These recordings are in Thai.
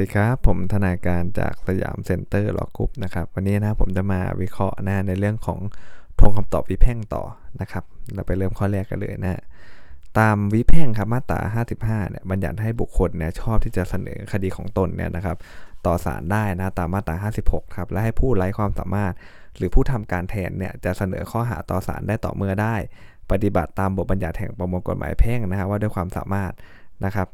ดีครับ ผมทนายการจาก Siam Center Law Group นะครับ วันนี้นะผมจะมาวิเคราะห์นะในเรื่องของธงคำตอบวิแพ่งต่อนะครับ เราไปเริ่มข้อแรกกันเลยนะตามวิแพ่งครับมาตรา 55เนี่ยบัญญัติให้บุคคลเนี่ยชอบที่จะเสนอคดีของตนเนี่ยนะครับ ต่อศาลได้นะตามมาตรา 56 ครับ และให้ผู้ไร้ความสามารถ หรือผู้ทำการแทนเนี่ยจะเสนอข้อหาต่อศาลได้ต่อเมื่อได้ ปฏิบัติตามบทบัญญัติแห่งประมวลกฎหมายแพ่งนะฮะว่าด้วยความสามารถนะครับ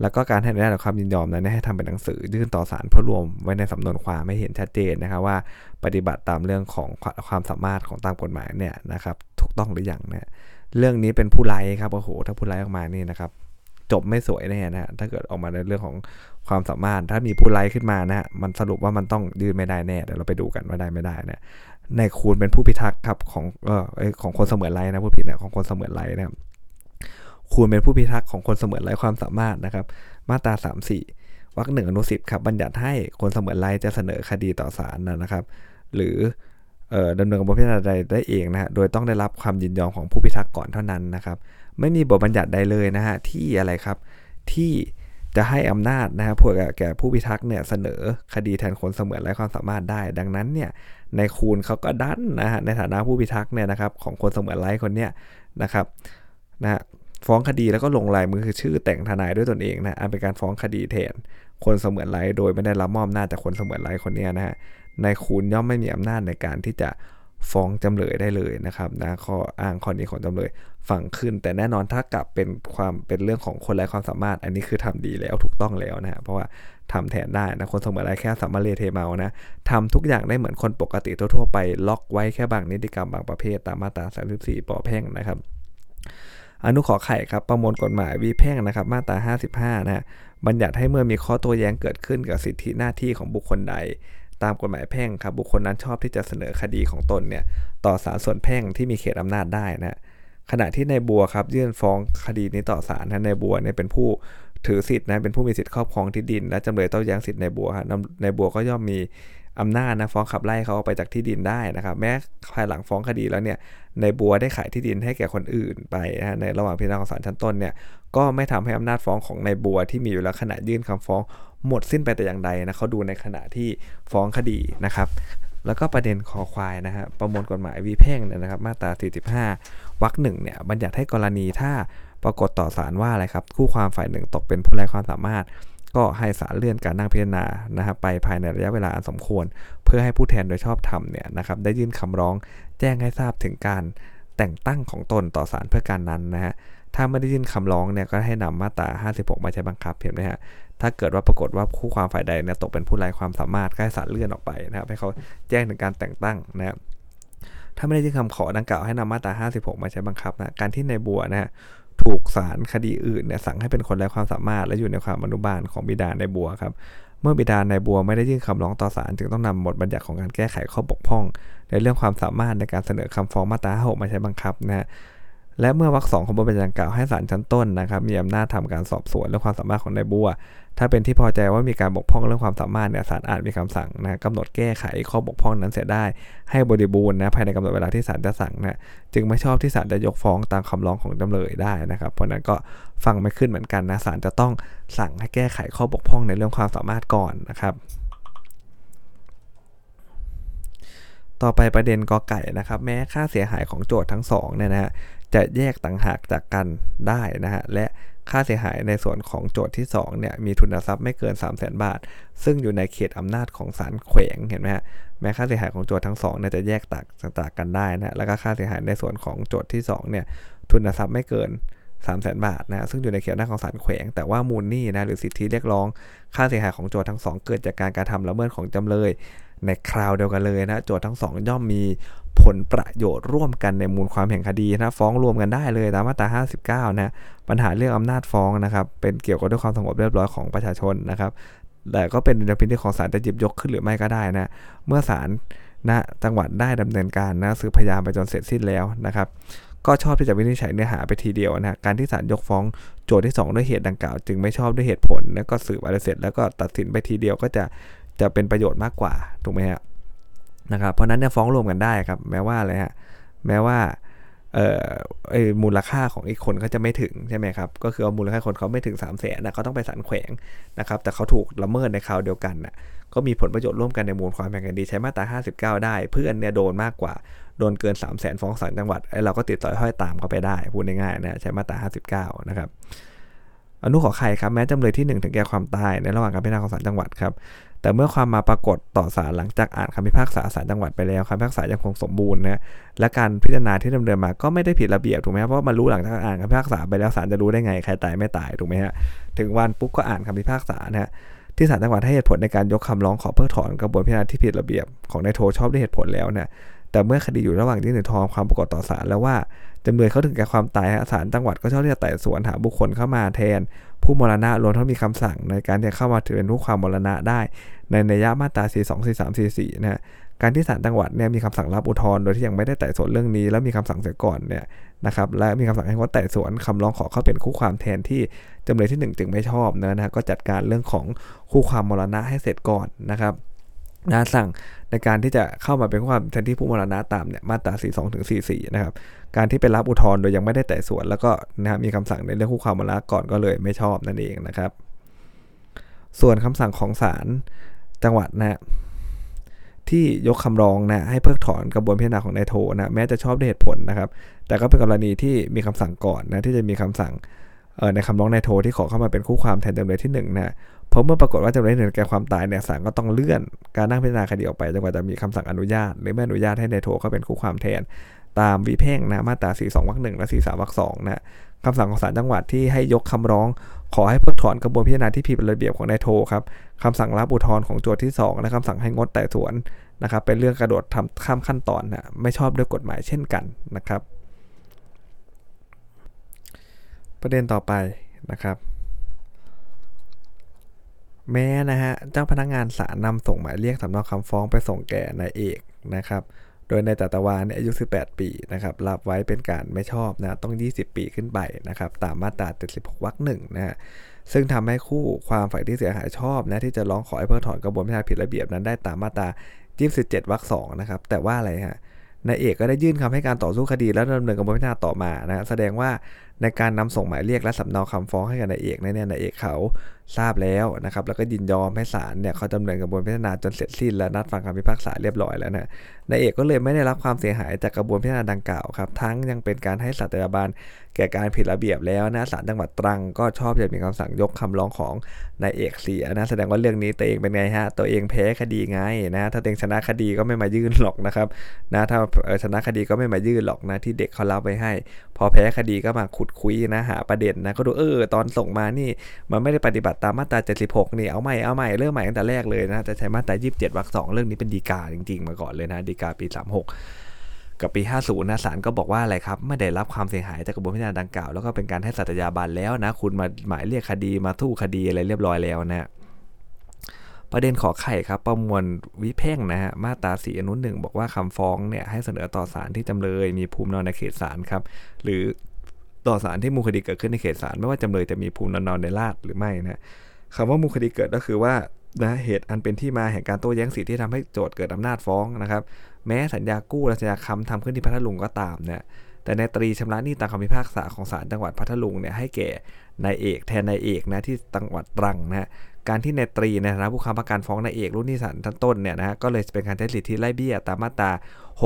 แล้วก็การให้อนุญาตหรือความยินยอมนั้นให้ทำเป็นหนังสือยื่นต่อศาลเพื่อรวมไว้ในสำนวนความไม่เห็นชัดเจนนะครับว่าปฏิบัติตามเรื่องของความสามารถของตามกฎหมายเนี่ยนะครับถูกต้องหรือยังเนี่ยเรื่องนี้เป็นผู้ไร้ครับโอ้โหถ้าผู้ไร้ออกมานี่นะครับจบไม่สวยแน่นะฮะถ้าเกิดออกมาในเรื่องของความสามารถ ถ้ามีผู้ไร้ขึ้นมานะฮะมันสรุปว่ามันต้องยื่นไม่ได้แน่เดี๋ยวเราไปดูกันว่าได้ไม่ได้นะในคูณเป็นผู้พิทักษ์ครับของเออของคนเสมือนไรนะผู้ผิดเนี่ยของคนเสมือนไรนะครับ คูณเป็นผู้พิทักษ์ของคนเสมือนไร้ความสามารถนะครับ มาตรา 34วรรคหนึ่งอนุสิบครับบัญญัติให้คนเสมือนไร้จะเสนอคดีต่อศาลนะครับ หรือดำเนินกระบวนการพิจารณาใดได้เองนะฮะโดยต้องได้รับความยินยอมของผู้พิทักษ์ก่อนเท่านั้นนะครับ ไม่มีบทบัญญัติใดเลยนะฮะที่อะไรครับที่จะให้อำนาจนะฮะพวกแก่ผู้พิทักษ์เนี่ยเสนอคดีแทนคนเสมือนไร้ความสามารถได้ ดังนั้นเนี่ยในคูณเขาก็ดันนะฮะในฐานะผู้พิทักษ์เนี่ยนะครับของคนเสมือนไร้คนเนี้ยนะครับนะ ฟ้องคดีแล้วก็ลงลายมือคือชื่อแต่งทนายด้วยตนเองนะอันเป็นการฟ้องคดีแทนคนเสมือนไรโดยไม่ได้รับมอบหน้าจากคนเสมือนไรคนนี้นะฮะนายคูณย่อมไม่มีอำนาจในการที่จะฟ้องจำเลยได้เลยนะครับนะข้ออ้างข้อนี้ของจำเลยฟังขึ้น แต่แน่นอนถ้ากลับเป็นความเป็นเรื่องของคนไร้ความสามารถ อันนี้คือทำดีแล้วถูกต้องแล้วนะฮะเพราะว่าทำแทนได้นะคนเสมือนไรแค่สามารถเลเทเมานะทำทุกอย่างได้เหมือนคนปกติทั่วๆไป ล็อกไว้แค่บางนิติกรรมบางประเภทตามมาตรา 34ปอแพ่งนะครับ อนุขอไข่ครับประมวลกฎหมายวิแพ่งนะครับมาตรา 55 นะฮะบัญญัติให้เมื่อมีข้อโต้แย้งเกิดขึ้นกับสิทธิหน้าที่ของบุคคลใด ตามกฎหมายแพ่งครับบุคคลนั้นชอบที่จะเสนอคดีของตนเนี่ยต่อศาลส่วนแพ่งที่มีเขตอำนาจได้นะขณะที่ในบัวครับยื่นฟ้องคดีนี้ต่อศาลนะในบัวเนี่ยเป็นผู้ถือสิทธิ์นะเป็นผู้มีสิทธิ์ครอบครองที่ดิน และจำเลยต้องแย้งสิทธิ์ในบัวครับในบัวก็ย่อมมี อำนาจนะฟ้องขับไล่เขาออกไปจากที่ดินได้นะครับ แม้ภายหลังฟ้องคดีแล้วเนี่ยในบัวได้ขายที่ดินให้แก่คนอื่นไปนะในระหว่างพิจารณาของศาลชั้นต้นเนี่ยก็ไม่ทำให้อำนาจฟ้องของในบัวที่มีอยู่แล้วขณะยื่นคำฟ้องหมดสิ้นไปแต่อย่างใดนะเขาดูในขณะที่ฟ้องคดีนะครับ แล้วก็ประเด็นคอควายนะฮะประมวลกฎหมายวีแพ่งเนี่ยนะครับ มาตรา 45วรรคหนึ่งเนี่ยบัญญัติให้กรณีถ้าปรากฏต่อศาลว่าอะไรครับคู่ความฝ่ายหนึ่งตกเป็นผู้ไร้ความสามารถ ก็ให้ศาลเลื่อนการนั่งพิจารณานะครับไปภายในระยะเวลาอันสมควร เพื่อให้ผู้แทนโดยชอบธรรมเนี่ยนะครับได้ยื่นคำร้องแจ้งให้ทราบถึงการแต่งตั้งของตนต่อศาลเพื่อการนั้นนะฮะถ้าไม่ได้ยื่นคำร้องเนี่ยก็ให้นำมาตรา 56 มาใช้บังคับเห็นไหมฮะถ้าเกิดว่าปรากฏว่าคู่ความฝ่ายใดเนี่ยตกเป็นผู้ไร้ความสามารถก็ให้ศาลเลื่อนออกไปนะครับให้เขาแจ้งถึงการแต่งตั้งนะครับถ้าไม่ได้ยื่นคำขอดังกล่าวให้นำมาตรา 56 มาใช้บังคับนะการที่ในบัวนะฮะ ถูกศาลคดีอื่นเนี่ยสั่งให้เป็นคนไร้ความสามารถและอยู่ในความอนุบาลของบิดาในบัวครับเมื่อบิดาในบัวไม่ได้ยื่นคำร้องต่อศาลจึงต้องนำบทบัญญัติของการแก้ไขข้อบกพร่อง ในเรื่องความสามารถในการเสนอคำฟ้องมาตราหกมาใช้บังคับนะฮะและเมื่อวรรคสองของบทบัญญัติกล่าวให้ศาลชั้นต้นนะครับมีอำนาจทำการสอบสวนเรื่องความสามารถของนายบัว ถ้าเป็นที่พอใจว่ามีการบกพร่องเรื่องความสามารถเนี่ยศาลอาจมีคำสั่งนะกำหนดแก้ไขข้อบกพร่องนั้นเสียได้ ให้บริบูรณ์นะภายในกำหนดเวลาที่ศาลจะสั่งนะจึงไม่ชอบที่ศาลจะยกฟ้องตามคำร้องของจำเลยได้นะครับ เพราะนั้นก็ฟังไม่ขึ้นเหมือนกันนะศาลจะต้องสั่งให้แก้ไขข้อบกพร่องในเรื่องความสามารถก่อนนะครับต่อไปประเด็นกอไก่นะครับแม้ค่าเสียหายของโจทย์ทั้งสองเนี่ยนะฮะจะแยกต่างหากจากกันได้นะฮะและ ค่าเสียหายในส่วนของโจทย์ที่2เนี่ยมีทุนทรัพย์ไม่เกิน 3 0 0 0 0 0บาท ซึ่งอยู่ในเขตอำนาจของศาลแขวงเห็นไหมฮะแม้ค่าเสียหายของโจทย์ทั้ง2เนี่ยจะแยกต่างจากกันได้นะแล้วก็ค่าเสียหายในส่วนของโจทย์ที่2เนี่ยทุนทรัพย์ไม่เกิน 3 0 0 0 0 0 บาทนะซึ่งอยู่ในเขตอำนาของศาลแขวง แต่ว่ามูลหนี้นะหรือสิทธิเรียกร้อง ค่าเสียหายของโจทย์ทั้ง2เกิดจากการการทำละเมิดของจำเลย ในคราวเดียวกันเลยนะโจทย์ทั้งสองย่อมมีผลประโยชน์ร่วมกันในมูลความแห่งคดีนะฟ้องรวมกันได้เลยตามมาตรา 59 นะปัญหาเรื่องอำนาจฟ้องนะครับเป็นเกี่ยวกับด้วยความสงบเรียบร้อยของประชาชนนะครับแต่ก็เป็นดุลพินิจของศาลจะหยิบยกขึ้นหรือไม่ก็ได้นะเมื่อศาลนะจังหวัดได้ดำเนินการนะสืบพยานไปจนเสร็จสิ้นแล้วนะครับ ก็ชอบที่จะวินิจฉัยเนื้อหาไปทีเดียวนะการที่ศาลยกฟ้องโจทย์ที่ 2 ด้วยเหตุดังกล่าว จึงไม่ชอบด้วยเหตุผล แล้วก็สืบอะไรเสร็จแล้วก็ตัดสินไปทีเดียวก็จะจะเป็นประโยชน์มากกว่าถูกไหมฮะนะครับเพราะนั้นเนี่ยฟ้องรวมกันได้ครับแม้ว่าอะไรฮะแม้ว่าเอ่อมูลค่าของอีกคนเขาจะไม่ถึงใช่ไหมครับก็คือมูลค่าคนเขาไม่ถึง3ามแสนนะเขาต้องไปสันแขวงนะครับแต่เขาถูกละเมิดในคราวเดียวกันนะก็มีผลประโยชน์ร่วมกันในมูลความแบ่งกันดีใช้มาตรา59 ได้ เพื่อนเนี่ยโดนมากกว่า โดนเกิน 3 0 0แสนฟ้องศาลจังหวัดไอ้เราก็ติดต่อห้อยตามเขาไปได้พูดง่ายๆนะใช้มาตรา59 นะครับอนุขอไข่ครับแม้จำเลยที่ 1 ถึงแก่ความตายในระหว่างการพิจารณาของศาลจังหวัดครับแต่เมื่อความมาปรากฏต่อศาลหลังจากอ่านคำพิพากษาศาลจังหวัดไปแล้วคำพิพากษายังคงสมบูรณ์นะและการพิจารณาที่ดำเนินมาก็ไม่ได้ผิดระเบียบถูกไหมเพราะมารู้หลังจากอ่านคำพิพากษาไปแล้วศาลจะรู้ได้ไงใครตายไม่ตายถูกไหมฮะถึงวันปุ๊บก็อ่านคำพิพากษานะฮะที่ศาลจังหวัดให้เหตุผลในการยกคำร้องขอเพิกถอนกระบวนพิจารณาที่ผิดระเบียบของนายโทชอบด้วยเหตุผลแล้วเนี่ย แต่เมื่อคดีอยู่ระหว่างยื่นถอนความปรากฏต่อศาลแล้วว่าจำเลยเขาถึงแก่ความตายศาลจังหวัดก็ชอบที่จะไต่สวนหาบุคคลเข้ามาแทน ผู้มรณะรวมทั้งมีคำสั่งในการที่จะเข้ามาถือเป็นผู้ความมรณะได้ ในนัยยะมาตรา 42 43 44 นะการที่ศาลจังหวัดเนี่ยมีคำสั่งรับอุทธรณ์โดยที่ยังไม่ได้ไต่สวนเรื่องนี้ แล้วมีคำสั่งเสียก่อนเนี่ยนะครับและมีคำสั่งให้งดไต่สวนคำร้องขอเข้าเป็นคู่ความแทนที่จำเลยที่ 1 จึงไม่ชอบนะนะก็จัดการเรื่องของคู่ความมรณะให้เสร็จก่อนนะครับ นะสั่งในการที่จะเข้ามาเป็นความแทนที่ผู้มรณะตามเนี่ยมาตรา42ถึง44นะครับการที่ไปรับอุทธรณ์โดยยังไม่ได้ไต่สวน แล้วก็นะมีคำสั่งในเรื่องคู่ความมรณะก่อนก็เลยไม่ชอบนั่นเองนะครับ ส่วนคำสั่งของศาลจังหวัดนะที่ยกคำร้องนะให้เพิกถอนกระบวนพิจารณาของนายโทนะแม้จะชอบด้วยเหตุผลนะครับ แต่ก็เป็นกรณีที่มีคำสั่งก่อนนะที่จะมีคำสั่งในคำร้องนายโทที่ขอเข้ามาเป็นคู่ความแทนจำเลยที่1นะ เพราะเมื่อปรากฏว่าจำเลยหนึ่งแก่ความตายเนี่ยศาลก็ต้องเลื่อนการนั่งพิจารณาคดีออกไปจนกว่าจะมีคำสั่งอนุญาต หรือไม่อนุญาตให้นายโทเข้าเป็นคู่ความแทน ตามวิเพ่งนะมาตรา 42วรรคหนึ่งและ 43วรรคสองนะคำสั่งของศาลจังหวัดที่ให้ยกคำร้อง ขอให้เพิกถอนกระบวนพิจารณาที่ผิดระเบียบของนายโทครับคำสั่งรับอุทธรณ์ของโจทย์ที่2และคำสั่งให้งดไต่สวนนะครับเป็นเรื่องกระโดดทำข้ามขั้นตอนนะไม่ชอบด้วยกฎหมายเช่นกันนะครับ ประเด็นต่อไปนะครับ แม้นะฮะเจ้าพนักงานศาลนำส่งหมายเรียกสำเนาคำฟ้องไปส่งแก่นายเอกนะครับ โดยในจัตวาเนี่ยอายุ 18 ปีนะครับรับไว้เป็นการไม่ชอบนะต้อง 20 ปีขึ้นไปนะครับตามมาตรา 76วรรคหนึ่งนะฮะซึ่งทำให้คู่ความฝ่ายที่เสียหายชอบนะที่จะร้องขอให้เพิกถอนกระบวนการผิดระเบียบนั้นได้ตามมาตรา 27วรรคสองนะครับแต่ว่าอะไรฮะนายเอกก็ได้ยื่นคำให้การต่อสู้คดีและดำเนินกระบวนการต่อมานะแสดงว่าในการนำส่งหมายเรียกและสำเนาคำฟ้องให้กับนายเอกเนี่ยนายเอกเขาทราบแล้วนะครับแล้วก็ยินยอมให้ศาลเนี่ยเขาดำเนินกระบวนพิจารณาจนเสร็จสิ้นและนัดฟังคำพิพากษาเรียบร้อยแล้วนะนายเอกก็เลยไม่ได้รับความเสียหายจากกระบวนพิจารณาดังกล่าวครับทั้งยังเป็นการให้สัตยาบาลแก่การผิดระเบียบแล้วนะศาลจังหวัดตรังก็ชอบจะมีคำสั่งยกคำร้องของนายเอกเสียนะแสดงว่าเรื่องนี้ตัวเองเป็นไงฮะตัวเองแพ้คดีไงนะถ้าตัวเองชนะคดีก็ไม่มายื่นหรอกนะครับนะถ้าชนะคดีก็ไม่มายื่นหรอกนะที่เด็กเขารับไปให้ พอแพ้คดีก็มาขุดคุยนะหาประเด็นนะก็ดูเออตอนส่งมานี่มันไม่ได้ปฏิบัติตามมาตรา 76 นี่เอาใหม่เอาใหม่เริ่มใหม่ตั้งแต่แรกเลยนะจะใช้มาตรา 27วรรคสองเรื่องนี้เป็นดีกาจริง ๆ มาก่อนเลยนะดีกาปี 36กับปี 50 นะศาลก็บอกว่าอะไรครับ ไม่ได้รับความเสียหายจากกระบวนการดังกล่าว แล้วก็เป็นการให้สัตยาบันแล้วนะ คุณมาหมายเรียกคดีมาทู่คดีอะไรเรียบร้อยแล้วนะประเด็นขอไข่ครับ ประมวลวิเพ่งนะฮะ มาตราสีอนุหนึ่งบอกว่าคำฟ้องเนี่ยให้เสนอต่อศาลที่จำเลยมีภูมินอนในเขตศาลครับ หรือ ต่อศาลที่มูลคดีเกิดขึ้นในเขตศาลไม่ว่าจำเลยจะมีภูมินอนในลาดหรือไม่นะคำว่ามูลคดีเกิดก็คือว่านะเหตุอันเป็นที่มาแห่งการโต้แย้งสิทธิที่ทำให้โจทย์เกิดอำนาจฟ้องนะครับ แม้สัญญากู้และสัญญาคำทำขึ้นที่พัทลุงก็ตามเนี่ยแต่ในตรีชำระหนี้ตามคำพิพากษาของศาลจังหวัดพัทลุงเนี่ยให้แก่นายเอกแทนนายเอกนะที่จังหวัดตรังนะการที่นายตรีในฐานะผู้ค้ำประกันฟ้องนายเอกรุ่นที่ศาลชั้นต้นเนี่ยนะก็เลยเป็นการใช้สิทธิไล่เบี้ยตามมาตรา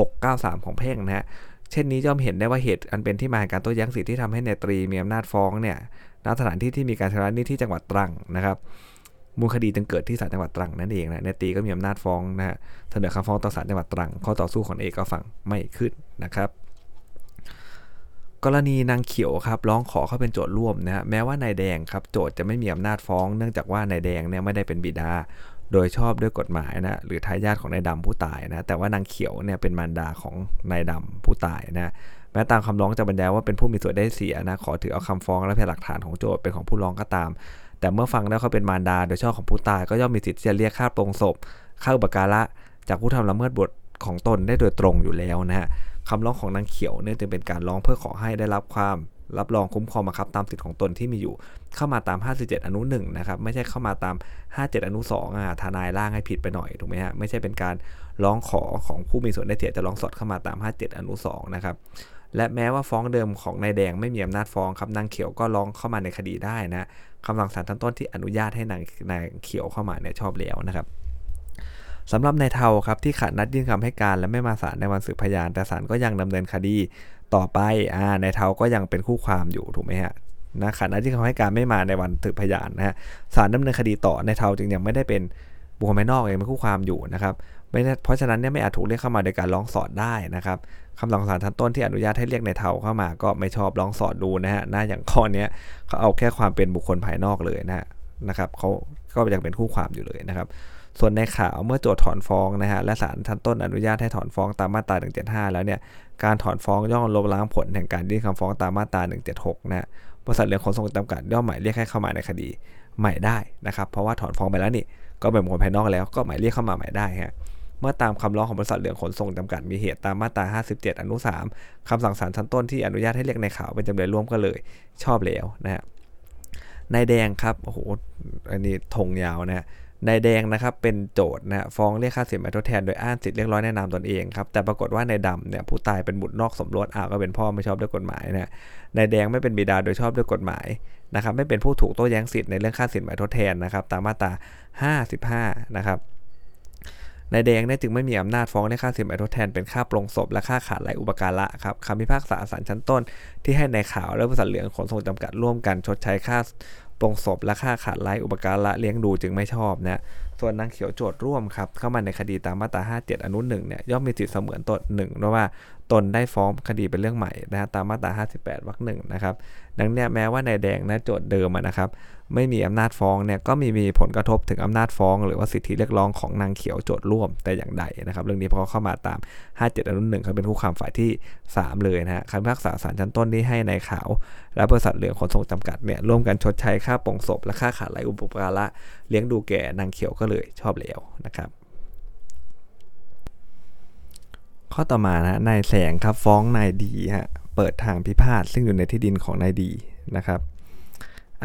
693 ของแพ่งนะฮะ เช่นนี้ย่อมเห็นได้ว่าเหตุอันเป็นที่มาแห่งการโต้แย้งสิทธิที่ทำให้นายตรีมีอำนาจฟ้องเนี่ยณสถานที่ที่มีการชำระหนี้ที่จังหวัดตรังนะครับมูลคดีจึงเกิดที่ศาลจังหวัดตรังนั่นเองนะนายตีก็มีอำนาจฟ้องนะฮะเสนอคำฟ้องต่อศาลจังหวัดตรังข้อต่อสู้ของเอกก็ฟังไม่ขึ้นนะครับกรณีนางเขียวครับร้องขอเข้าเป็นโจทย์ร่วมนะฮะแม้ว่านายแดงครับโจทย์จะไม่มีอำนาจฟ้อง เนื่องจากว่านายแดงเนี่ยไม่ได้เป็นบิดา โดยชอบด้วยกฎหมายนะหรือทายาทของนายดำผู้ตายนะแต่ว่านางเขียวเนี่ยเป็นมารดาของนายดำผู้ตายนะแม้ตามคำร้องจะบรรยายว่าเป็นผู้มีส่วนได้เสียนะขอถือเอาคำฟ้องและพยานหลักฐานของโจทย์เป็นของผู้ร้องก็ตาม แต่เมื่อฟังแล้วเขาเป็นมารดาโดยชอบของผู้ตายก็ย่อมมีสิทธิ์จะเรียกค่าปรงศพค่าอุปการะจากผู้ทำละเมิดบทของตนได้โดยตรงอยู่แล้วนะฮะคำร้องของนางเขียวเนี่ยจึงเป็นการร้องเพื่อขอให้ได้รับความ รับรองคุ้มครองบังคับตามสิทธิ์ของตนที่มีอยู่ เข้ามาตาม 57 อนุ1นะครับไม่ใช่เข้ามาตาม 57 อนุ2อะทนายร่างให้ผิดไปหน่อยถูกไหมฮะไม่ใช่เป็นการร้องขอของผู้มีส่วนได้เสียจะร้องสดเข้ามาตาม 57 อนุ2นะครับและแม้ว่าฟ้องเดิมของนายแดงไม่มีอำนาจฟ้องครับนางเขียวก็ร้องเข้ามาในคดีได้นะคำสั่งศาลชั้นต้นที่อนุญาตให้นางนางเขียวเข้ามาเนี่ยชอบแล้วนะครับ สำหรับนายเทาครับที่ขาดนัดยื่นคำให้การและไม่มาศาลในวันสืบพยาน แต่ศาลก็ยังดำเนินคดีต่อไปอ่านายเทาก็ยังเป็นคู่ความอยู่ถูกไหมฮะนะขาดนัดยื่นคำให้การไม่มาในวันสืบพยานนะฮะศาลดำเนินคดีต่อนายเทาจึงยังไม่ได้เป็นบุคคลภายนอกเองเป็นคู่ความอยู่นะครับไม่เพราะฉะนั้นเนี่ยไม่อาจถูกเรียกเข้ามาโดยการร้องสอดได้นะครับคำสั่งศาลชั้นต้นที่อนุญาตให้เรียกในเทาเข้ามาก็ไม่ชอบร้องสอดดูนะฮะน่าอย่างข้อนี้เขาเอาแค่ความเป็นบุคคลภายนอกเลยนะนะครับเขาก็ยังเป็นคู่ความอยู่เลยนะครับ ส่วนในข่าวเมื่อโจทย์ถอนฟ้องนะฮะและศาลชั้นต้นอนุญาตให้ถอนฟ้องตามมาตรา 175 แล้วเนี่ยการถอนฟ้องย่อมลบล้างผลแห่งการยื่นคำฟ้องตามมาตรา 176 นะบริษัทเรือขนส่งจำกัดย่อมหมายเรียกให้เข้ามาในคดีใหม่ได้นะครับเพราะว่าถอนฟ้องไปแล้วนี่ก็เป็นบุคคลภายนอกแล้วก็หมายเรียกเข้ามาใหม่ได้ฮะเมื่อตามคำร้องของบริษัทเรือขนส่งจำกัดมีเหตุตามมาตรา 57 อนุ 3คำสั่งศาลชั้นต้นที่อนุญาตให้เรียกในข่าวเป็นจำเลยร่วมก็เลยชอบแล้วนะฮะนายแดงครับโอ้โหอันนี้ธงยาวนะ นายแดงนะครับเป็นโจทย์นะฟ้องเรียกค่าสินไหมทดแทนโดยอ้างสิทธิเรียกร้องแนะนำตนเองครับแต่ปรากฏว่านายดำเนี่ยผู้ตายเป็นบุตรนอกสมรสอ้าวก็เป็นพ่อไม่ชอบด้วยกฎหมายนะนายแดงไม่เป็นบิดาโดยชอบด้วยกฎหมายนะครับไม่เป็นผู้ถูกโต้แย้งสิทธิ์ในเรื่องค่าสินไหมทดแทนนะครับตามมาตรา 55 นะครับนายแดงเนี่ยจึงไม่มีอำนาจฟ้องในค่าสินไหมทดแทนเป็นค่าปรงศพและค่าขาดไหลอุปการะครับคำพิพากษาศาลชั้นต้น ที่ให้ในข่าวและบริษัทเหลืองขนส่งจำกัดร่วมกันชดใช้ค่า ปรงศพและค่าขาดไร้อุปการะเลี้ยงดูจึงไม่ชอบนะส่วนนางเขียวโจทย์ร่วมครับเข้ามาในคดีตามมาตรา 57 อนุหนึ่งเนี่ยย่อมมีสิทธิเสมือนตนหนึ่งเพราะว่าตนได้ฟ้องคดีเป็นเรื่องใหม่นะตามมาตรา 58 วรรคหนึ่งนะครับ ดังนี้แม้ว่านายแดงนะโจทย์เดิมนะครับ ไม่มีอำนาจฟ้องเนี่ยก็มีมีผลกระทบถึงอำนาจฟ้อง หรือว่าสิทธิเรียกร้องของนางเขียวโจทย์ร่วมแต่อย่างใดนะครับ เรื่องนี้พอเข้ามาตาม 57อนุหนึ่งเขาเป็นผู้ความฝ่ายที่ 3 เลยนะฮะคำพิพากษาศาลชั้นต้นที่ให้ในขาว และบริษัทเหลืองขนส่งจำกัดเนี่ยร่วมกันชดใช้ค่าปงศพและค่าขาดไหลอุปการะเลี้ยงดูแก่นางเขียวก็เลยชอบแล้วนะครับข้อต่อมานะนายแสงครับฟ้องนายดีฮะเปิดทางพิพาทซึ่งอยู่ในที่ดินของนายดีนะครับ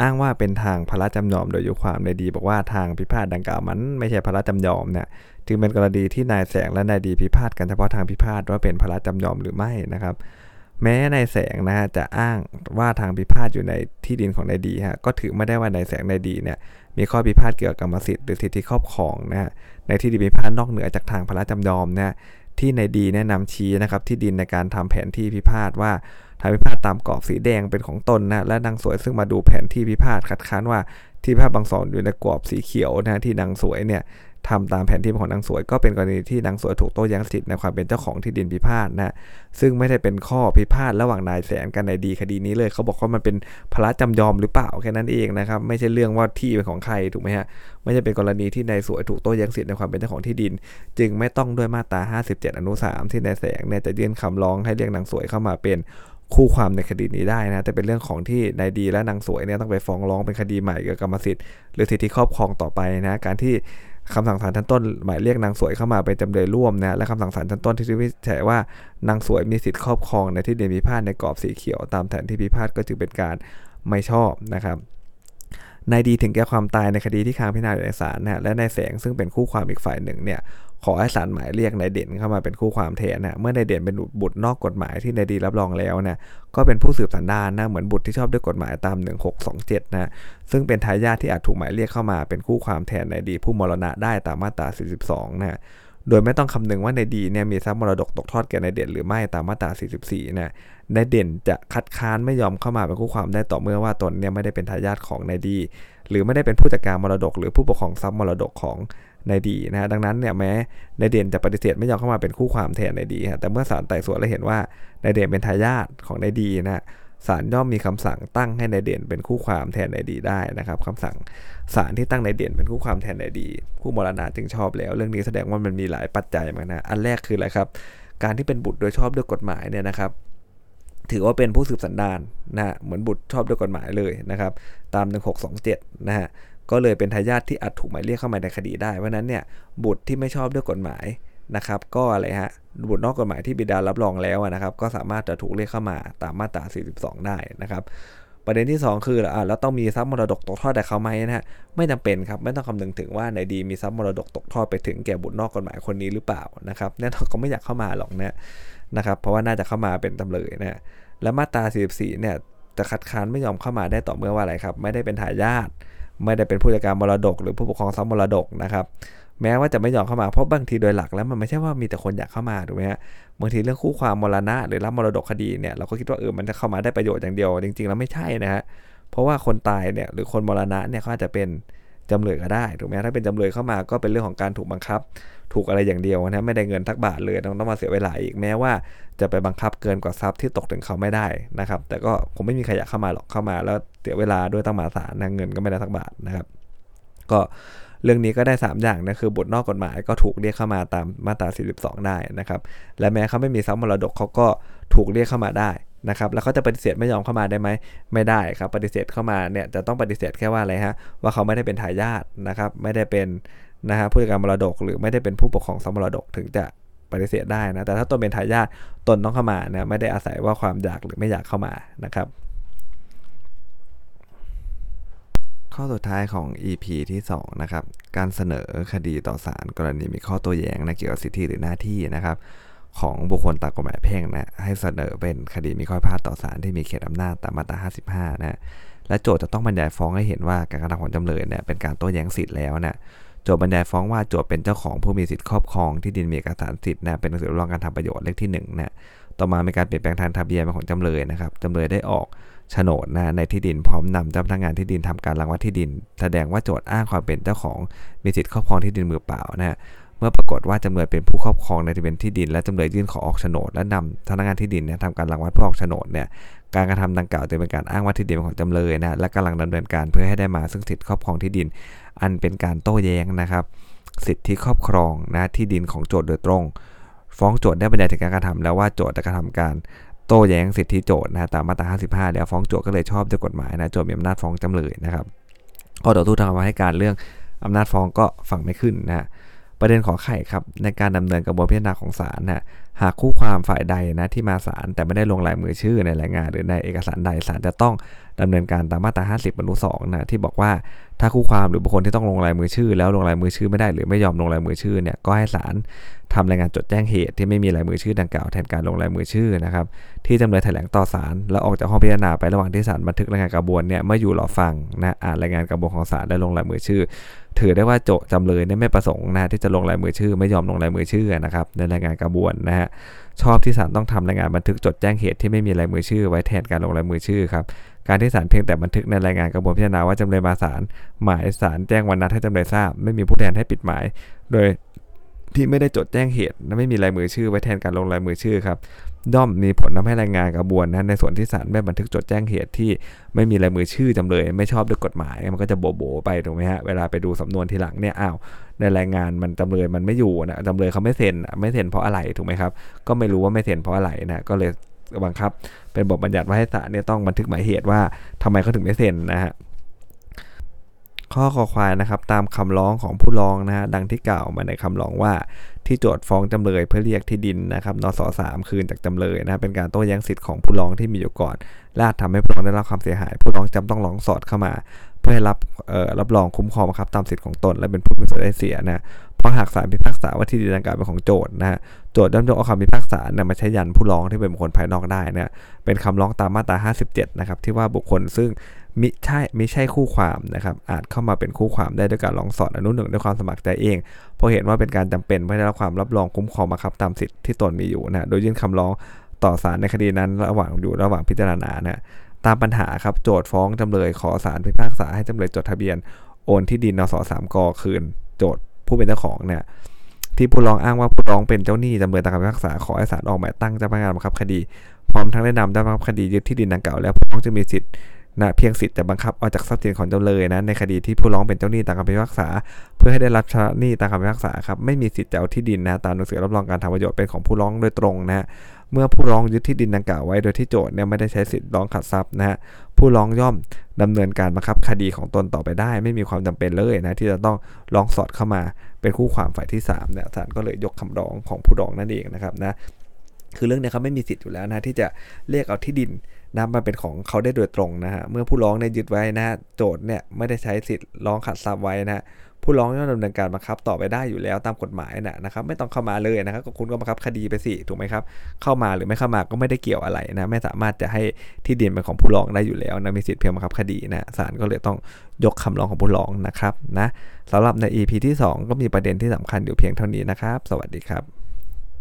อ้างว่าเป็นทางพระจำยอมโดยอยุความในดี บอกว่าทางพิพาทดังกล่าวมันไม่ใช่พระจำยอมเนี่ยจึงเป็นกรณีที่นายแสงและนายดีพิพาทกันเฉพาะทางพิพาทว่าเป็นพระจำยอมหรือไม่นะครับ แม้นายแสงนะฮะจะอ้างว่าทางพิพาทอยู่ในที่ดินของนายดีฮะก็ถือไม่ได้ว่านายแสงนายดีเนี่ยมีข้อพิพาทเกี่ยวกับกรรมสิทธิ์หรือสิทธิครอบครองนะฮะในที่ดินพิพาทนอกเหนือจากทางพระจำยอมเนี่ยที่นายดีแนะนำชี้นะครับที่ดินในการทำแผนที่พิพาทว่า ทางพิพาทตามกรอบสีแดงเป็นของตนนะและนางสวยซึ่งมาดูแผนที่พิพาทคัดค้านว่าที่พิพบางส่วนอยู่ในกรอบสีเขียวนะที่นางสวยเนี่ยทำตามแผนที่ของนางสวย ก็เป็นกรณีที่นางสวยถูกโต้แย้งสิทธิ์ในความเป็นเจ้าของที่ดินพิพาทนะซึ่งไม่ได้เป็นข้อพิพาทระหว่างนายแสนกันในดีคดีนี้เลย เขาบอกว่ามันเป็นพระจำยอมหรือเปล่าแค่นั้นเองนะครับไม่ใช่เรื่องว่าที่เป็นของใครถูกไหมฮะไม่ใช่เป็นกรณีที่นายสวยถูกโต้แย้งสิทธิ์ในความเป็นเจ้าของที่ดิน จึงไม่ต้องด้วยมาตรา 57 อนุ 3 ที่นายแสงเนี่ยจะยื่นคำร้องให้เรียกนางสวยเข้ามาเป็น คู่ความในคดีนี้ได้นะ แต่เป็นเรื่องของที่นายดีและนางสวยเนี่ยต้องไปฟ้องร้องเป็นคดีใหม่เกี่ยวกับกรรมสิทธิ์หรือสิทธิครอบครองต่อไปนะการที่คำสั่งศาลชั้นต้นหมายเรียกนางสวยเข้ามาเป็นจำเลยร่วมนะและคำสั่งศาลชั้นต้นที่วิจัยว่านางสวยมีสิทธิครอบครองในที่ดินพิพาทในกรอบสีเขียวตามแผนที่พิพาทก็จึงเป็นการไม่ชอบนะครับนายดีถึงแก่ความตายในคดีที่ค้างพิจารณาในศาลนะและนายแสงซึ่งเป็นคู่ความอีกฝ่ายหนึ่งเนี่ย ขอให้ศาลหมายเรียกนายเด่นเข้ามาเป็นคู่ความแทนนะเมื่อนายเด่นเป็นบุตรนอกกฎหมายที่นายดีรับรองแล้วนะก็เป็นผู้สืบสันดานนะเหมือนบุตรที่ชอบด้วยกฎหมายตาม 1627นะซึ่งเป็นทายาทที่อาจถูกหมายเรียกเข้ามาเป็นคู่ความแทนนายดีผู้มรณะได้ตามมาตรา 42นะโดยไม่ต้องคำนึงว่านายดีเนี่ยมีทรัพย์มรดกตกทอดแก่นายเด่นหรือไม่ตามมาตรา 44 นะนายเด่นจะคัดค้านไม่ยอมเข้ามาเป็นคู่ความได้ต่อเมื่อว่าตนเนี่ยไม่ได้เป็นทายาทของนายดี หรือไม่ได้เป็นผู้จัดการมรดก หรือผู้ปกครองทรัพย์มรดกของ นายดีนะฮะดังนั้นเนี่ยแม้นายเด่นจะปฏิเสธไม่ยอมเข้ามาเป็นคู่ความแทนนายดีฮะแต่เมื่อศาลไต่สวนแล้วเห็นว่านายเด่นเป็นทายาทของนายดีนะศาลย่อมมีคำสั่งตั้งให้ในายเด่นเป็นคู่ความแทนนายดีได้นะครับคำสั่งศาลที่ตั้งนายเด่นเป็นคู่ความแทนนายดี ผู้มรณะจึงชอบแล้ว เรื่องนี้แสดงว่ามันมีหลายปัจจัยมากนะอันแรกคืออะไรครับ การที่เป็นบุตรโดยชอบด้วยกฎหมายเนี่ยนะครับถือว่าเป็นผู้สืบสันดานนะเหมือนบุตรชอบด้วยกฎหมายเลยนะครับ ตาม 1627 นะฮะ ก็เลยเป็นทายาทที่อาจถูกหมายเรียกเข้ามาในคดีได้ เพราะนั้นเนี่ยบุตรที่ไม่ชอบด้วยกฎหมายนะครับ ก็อะไรฮะบุตรนอกกฎหมายที่บิดารับรองแล้วนะครับ ก็สามารถจะถูกเรียกเข้ามาตามมาตรา 42 ได้นะครับประเด็นที่ 2 คืออ่าแล้วต้องมีทรัพย์มรดกตกทอดแต่เขาไหมนะฮะไม่จำเป็นครับไม่ต้องคำนึงถึงว่าในดีมีทรัพย์มรดกตกทอดไปถึงแก่บุตรนอกกฎหมายคนนี้หรือเปล่านะครับแน่นอนเขาไม่อยากเข้ามาหรอกนะนะครับ เพราะว่าน่าจะเข้ามาเป็นจำเลยนะและมาตรา 44 เนี่ยจะคัดค้านไม่ยอมเข้ามาได้ต่อเมื่อว่าอะไรครับ ไม่ได้เป็นทายาท ไม่ได้เป็นผู้จัดการมรดก หรือผู้ปกครองทรัพย์มรดกนะครับ แม้ว่าจะไม่ยอมเข้ามาเพราะบางทีโดยหลักแล้วมันไม่ใช่ว่ามีแต่คนอยากเข้ามาถูกไหมฮะบางทีเรื่องคู่ความมรณะ หรือรับมรดกคดีเนี่ยเราก็คิดว่าเออมันจะเข้ามาได้ประโยชน์อย่างเดียว จริงๆแล้วไม่ใช่นะฮะเพราะว่าคนตายเนี่ยหรือคนมรณะเนี่ยเขาอาจจะเป็นจำเลยก็ได้ถูกไหมถ้าเป็นจำเลยเข้ามาก็เป็นเรื่องของการถูกบังคับ ถูกอะไรอย่างเดียวนะไม่ได้เงินทักบาทเลยต้องต้องมาเสียเวลาอีกแม้ว่าจะไปบังคับเกินกว่าทรัพย์ที่ตกถึงเขาไม่ได้นะครับ แต่ก็คงไม่มีใครอยากเข้ามาหรอกเข้ามาแล้ว เสียเวลาด้วยตั้งมาศาลนะเงินก็ไม่ได้ทักบาทนะครับ ก็เรื่องนี้ก็ได้ 3 อย่างนะคือบุตรนอกกฎหมายก็ถูกเรียกเข้ามาตามมาตรา 42 ได้นะครับ และแม้เขาไม่มีทรัพย์มรดกเขาก็ถูกเรียกเข้ามาได้นะครับ แล้วเขาจะปฏิเสธไม่ยอมเข้ามาได้ไหมไม่ได้ครับ ปฏิเสธเข้ามาเนี่ยจะต้องปฏิเสธแค่ว่าอะไรฮะว่าเขาไม่ได้เป็นทายาทนะครับ ไม่ได้เป็นนะฮะผู้จัดการมรดก หรือไม่ได้เป็นผู้ปกครองทรัพย์มรดกถึงจะปฏิเสธได้นะแต่ถ้าตนเป็นทายาทตนต้องเข้ามานะไม่ได้อาศัยว่าความอยากหรือไม่อยากเข้ามานะครับ ข้อสุดท้ายของ EP ที่ 2 นะครับ การเสนอคดีต่อศาลกรณีมีข้อตัวแย้งนะเกี่ยวกับสิทธิหรือหน้าที่นะครับ ของบุคคลตามกฎหมายแพ่งนะให้เสนอเป็นคดีมีข้อพิพาทต่อศาลที่มีเขตอำนาจตามมาตรา55 นะและโจทย์จะต้องบรรยายฟ้องให้เห็นว่าการกระทำของจำเลยเนี่ยเป็นการโต้แย้งสิทธิ์แล้วนะโจทย์บรรยายฟ้องว่าโจทย์เป็นเจ้าของผู้มีสิทธิครอบครองที่ดินมีเอกสารสิทธิ์นะเป็นหนังสือรับรองการทำประโยชน์เลขที่1นะต่อมามีการเปลี่ยนแปลงทางทะเบียนของจำเลยนะครับจำเลยได้ออก โฉนดนะในที่ดินพร้อมนำเจ้าพนักงานที่ดินทำการรังวัดที่ดิน แสดงว่าโจทย์อ้างความเป็นเจ้าของมีสิทธิครอบครองที่ดินมือเปล่านะเมื่อปรากฏว่าจำเลยเป็นผู้ครอบครองในทะเบียนที่ดิน และจำเลยยื่นขอออกโฉนด และนำพนักงานที่ดินเนี่ยทำการรังวัดเพื่อออกโฉนดเนี่ยการกระทำดังกล่าวจะเป็นการอ้างว่าที่ดินของจำเลยนะและกำลังดำเนินการเพื่อให้ได้มาซึ่งสิทธิครอบครองที่ดิน อันเป็นการโต้แย้งนะครับสิทธิครอบครองนะที่ดินของโจทย์โดยตรง ฟ้องโจทย์ได้บรรยายถึงการกระทำแล้วว่าโจทย์กระทำการ โต้แย้งสิทธิโจทย์นะตามมาตรา 55 แล้วฟ้องโจทย์ก็เลยชอบด้วยกฎหมายนะโจทย์มีอำนาจฟ้องจำเลยนะครับข้อต่อสู้ทางคำให้การเรื่องอำนาจฟ้องก็ฟังไม่ขึ้นนะประเด็นขอไข่ครับในการดำเนินกระบวนพิจารณาของศาลนะหากคู่ความฝ่ายใดนะที่มาศาลแต่ไม่ได้ลงลายมือชื่อในรายงานหรือในเอกสารใดศาลจะต้องดำเนินการตามมาตรา 50บรรลุ2นะที่บอกว่าถ้าคู่ความหรือบุคคลที่ต้องลงลายมือชื่อ แล้วลงลายมือชื่อไม่ได้หรือไม่ยอมลงลายมือชื่อเนี่ยก็ให้ศาลทำรายงานจดแจ้งเหตุที่ไม่มีลายมือชื่อดังกล่าวแทนการลงลายมือชื่อนะครับที่จำเลยแถลงต่อศาลแล้วออกจากห้องพิจารณาไประหว่างที่ศาลบันทึกรายงานกระบวนเนี่ยเมื่ออยู่รอฟังนะอ่านรายงานกระบวนของศาลและลงลายมือชื่อ ถือได้ว่าโจจำเลยเนี่ยไม่ประสงค์นะที่จะลงลายมือชื่อ ไม่ยอมลงลายมือชื่อนะครับในรายงานกระบวนนะฮะชอบที่ศาลต้องทำรายงานบันทึกจดแจ้งเหตุที่ไม่มีลายมือชื่อ ไว้แทนการลงลายมือชื่อครับการที่ศาลเพียงแต่บันทึกในรายงานกระบวนพิจารณาว่าจำเลยมาศาลหมายศาลแจ้งวันนัดให้จำเลยทราบ ไม่มีผู้แทนให้ปิดหมาย โดยที่ไม่ได้จดแจ้งเหตุและไม่มีลายมือชื่อไว้แทนการลงลายมือชื่อครับ ย่อมมีผลทาให้รายงานกระบวนนะในส่วนที่ศาลไม่บันทึกจดแจ้งเหตุที่ไม่มีลายมือชื่อจำเลย ไม่ชอบด้วยกฎหมายมันก็จะโบโบไปถูกไหมฮะเวลาไปดูสำนวนทีหลังเนี่ยอ้าวในรายงานมันจำเลยมันไม่อยู่นะจำเลยเขาไม่เซ็นไม่เซ็นเพราะอะไรถูกไหมครับก็ไม่รู้ว่าไม่เซ็นเพราะอะไรนะก็เลยบังคับ เป็นบทบัญญัติว่าให้ศาลเนี่ยต้องบันทึกหมายเหตุว่าทำไมเขาถึงไม่เซ็นนะฮะ ข้อคอควายนะครับตามคำร้องของผู้ร้องนะฮะดังที่กล่าวมาในคำร้องว่า ที่โจทฟ้องจำเลยเพื่อเรียกที่ดินนะครับนสสามคืนจากจำเลยนะเป็นการโต้แย้งสิทธิ์ของผู้ร้องที่มีอยู่ก่อนและทำให้ผู้ร้องได้รับความเสียหาย ผู้ร้องจำต้องร้องสอดเข้ามา เพื่อให้รับรับรองคุ้มครองครับตามสิทธิ์ของตน และเป็นผู้มีส่วนได้เสียนะเพราะหากศาลพิพากษาว่าที่ดินดังกล่าวเป็นของโจทนะฮะโจทย์ย่อมยกเอาคำพิพากษาเนี่ยมาใช้ยันผู้ร้องที่เป็นบุคคลภายนอกได้นะเป็นคำร้องตามมาตรา 57 นะครับที่ว่าบุคคลซึ่ง มิใช่ไม่ใช่คู่ความนะครับ อาจเข้ามาเป็นคู่ความได้ด้วยการร้องสอดอนุหนึ่งด้วยความสมัครใจเอง เพราะเห็นว่าเป็นการจำเป็นเพื่อได้รับความรับรองคุ้มครองมาครับตามสิทธิ์ที่ตนมีอยู่นะโดยยื่นคำร้องต่อศาลในคดีนั้นระหว่างอยู่ระหว่างพิจารณานะตามปัญหาครับโจทย์ฟ้องจำเลยขอศาลพิพากษาให้จำเลยจดทะเบียนโอนที่ดินนสสามกคืน โจทย์ผู้เป็นเจ้าของเนี่ยที่ผู้ร้องอ้างว่าผู้ร้องเป็นเจ้าหนี้จำเลยตามคำพิพากษาขอให้ศาลออกหมายตั้งเจ้าพนักงานบังคับคดี พร้อมทั้งได้นำเจ้าพนักงานคดียึดที่ดินดังกล่าวแล้วผู้ร้องจะมีสิทธิ์ นะเพียงสิทธิ์จะบังคับเอาจากทรัพย์สินของจำเลยนะในคดีที่ผู้ร้องเป็นเจ้าหนี้ตามคำพิพากษา เพื่อให้ได้รับชำระหนี้ตามคำพิพากษาครับไม่มีสิทธิ์จะเอาที่ดินนะตามหนังสือรับรองการทำประโยชน์เป็นของผู้ร้องโดยตรงนะเมื่อผู้ร้องยึดที่ดินดังกล่าวไว้โดยที่โจทย์เนี่ยไม่ได้ใช้สิทธิ์ร้องขัดทรัพย์นะฮะผู้ร้องย่อมดำเนินการบังคับคดีของตนต่อไปได้ ไม่มีความจำเป็นเลยนะที่จะต้องร้องสอดเข้ามาเป็นคู่ความฝ่ายที่3เนี่ยศาลก็เลยยกคำร้องของผู้ร้องนั่นเองนะครับนะคือเรื่องนี้เขาไม่มีสิทธิ์อยู่แล้วนะที่จะเรียกเอาที่ดิน นะมันเป็นของเขาได้โดยตรงนะฮะเมื่อผู้ร้องเนี่ยยึดไว้นะฮะโจทย์เนี่ยไม่ได้ใช้สิทธิ์ร้องขัดทรัพย์ไว้นะฮะผู้ร้องต้องดำเนินการบังคับต่อไปได้อยู่แล้วตามกฎหมายนะนะครับไม่ต้องเข้ามาเลยนะครับก็คุณก็บังคับคดีไปสิถูกไหมครับเข้ามาหรือไม่เข้ามาก็ไม่ได้เกี่ยวอะไรนะไม่สามารถจะให้ที่ดินเป็นของผู้ร้องได้อยู่แล้วนะมีสิทธิ์เพียงบังคับคดีนะศาลก็เลยต้องยกคำร้องของผู้ร้องนะครับนะสำหรับใน EP ที่ 2 ก็มีประเด็นที่สำคัญอยู่เพียงเท่านี้นะครับ สวัสดีครับ